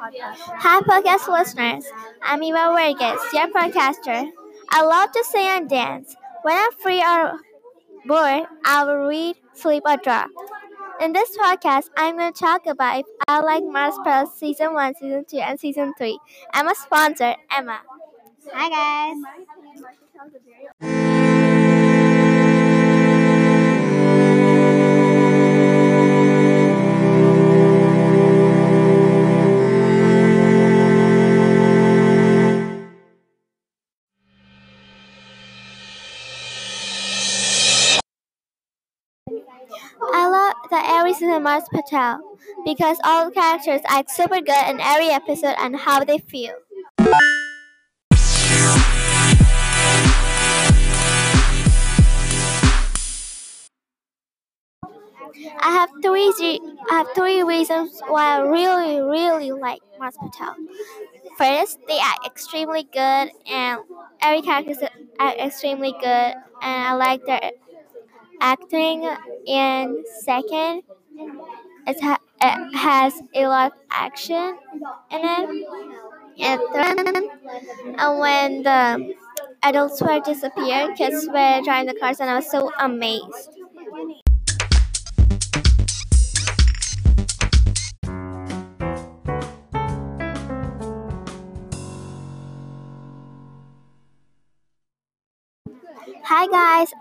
Hi, podcast listeners. I'm Eva Vargas, your podcaster. I love to sing and dance. When I'm free or bored, I will read, sleep, or draw. In this podcast, I'm going to talk about if I like Mars Patel Season 1, Season 2, and Season 3. I'm a sponsor, Emma. Hi, guys. The every season Mars Patel because all the characters act super good in every episode and how they feel. I have three I have three reasons why I really really like Mars Patel. First, they are extremely good and every character act extremely good and I like their acting. And second, it, ha- it has a lot of action in it. And third, and when the adults were disappeared, kids were driving the cars, and I was so amazed. Hi guys,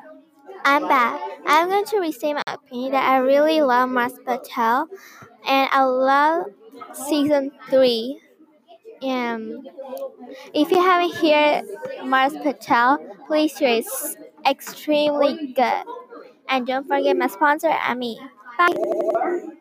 I'm back. I'm going to restate my opinion that I really love Mars Patel and I love season three. And if you haven't heard Mars Patel, please hear it. It's extremely good. And don't forget my sponsor, Ami. Bye.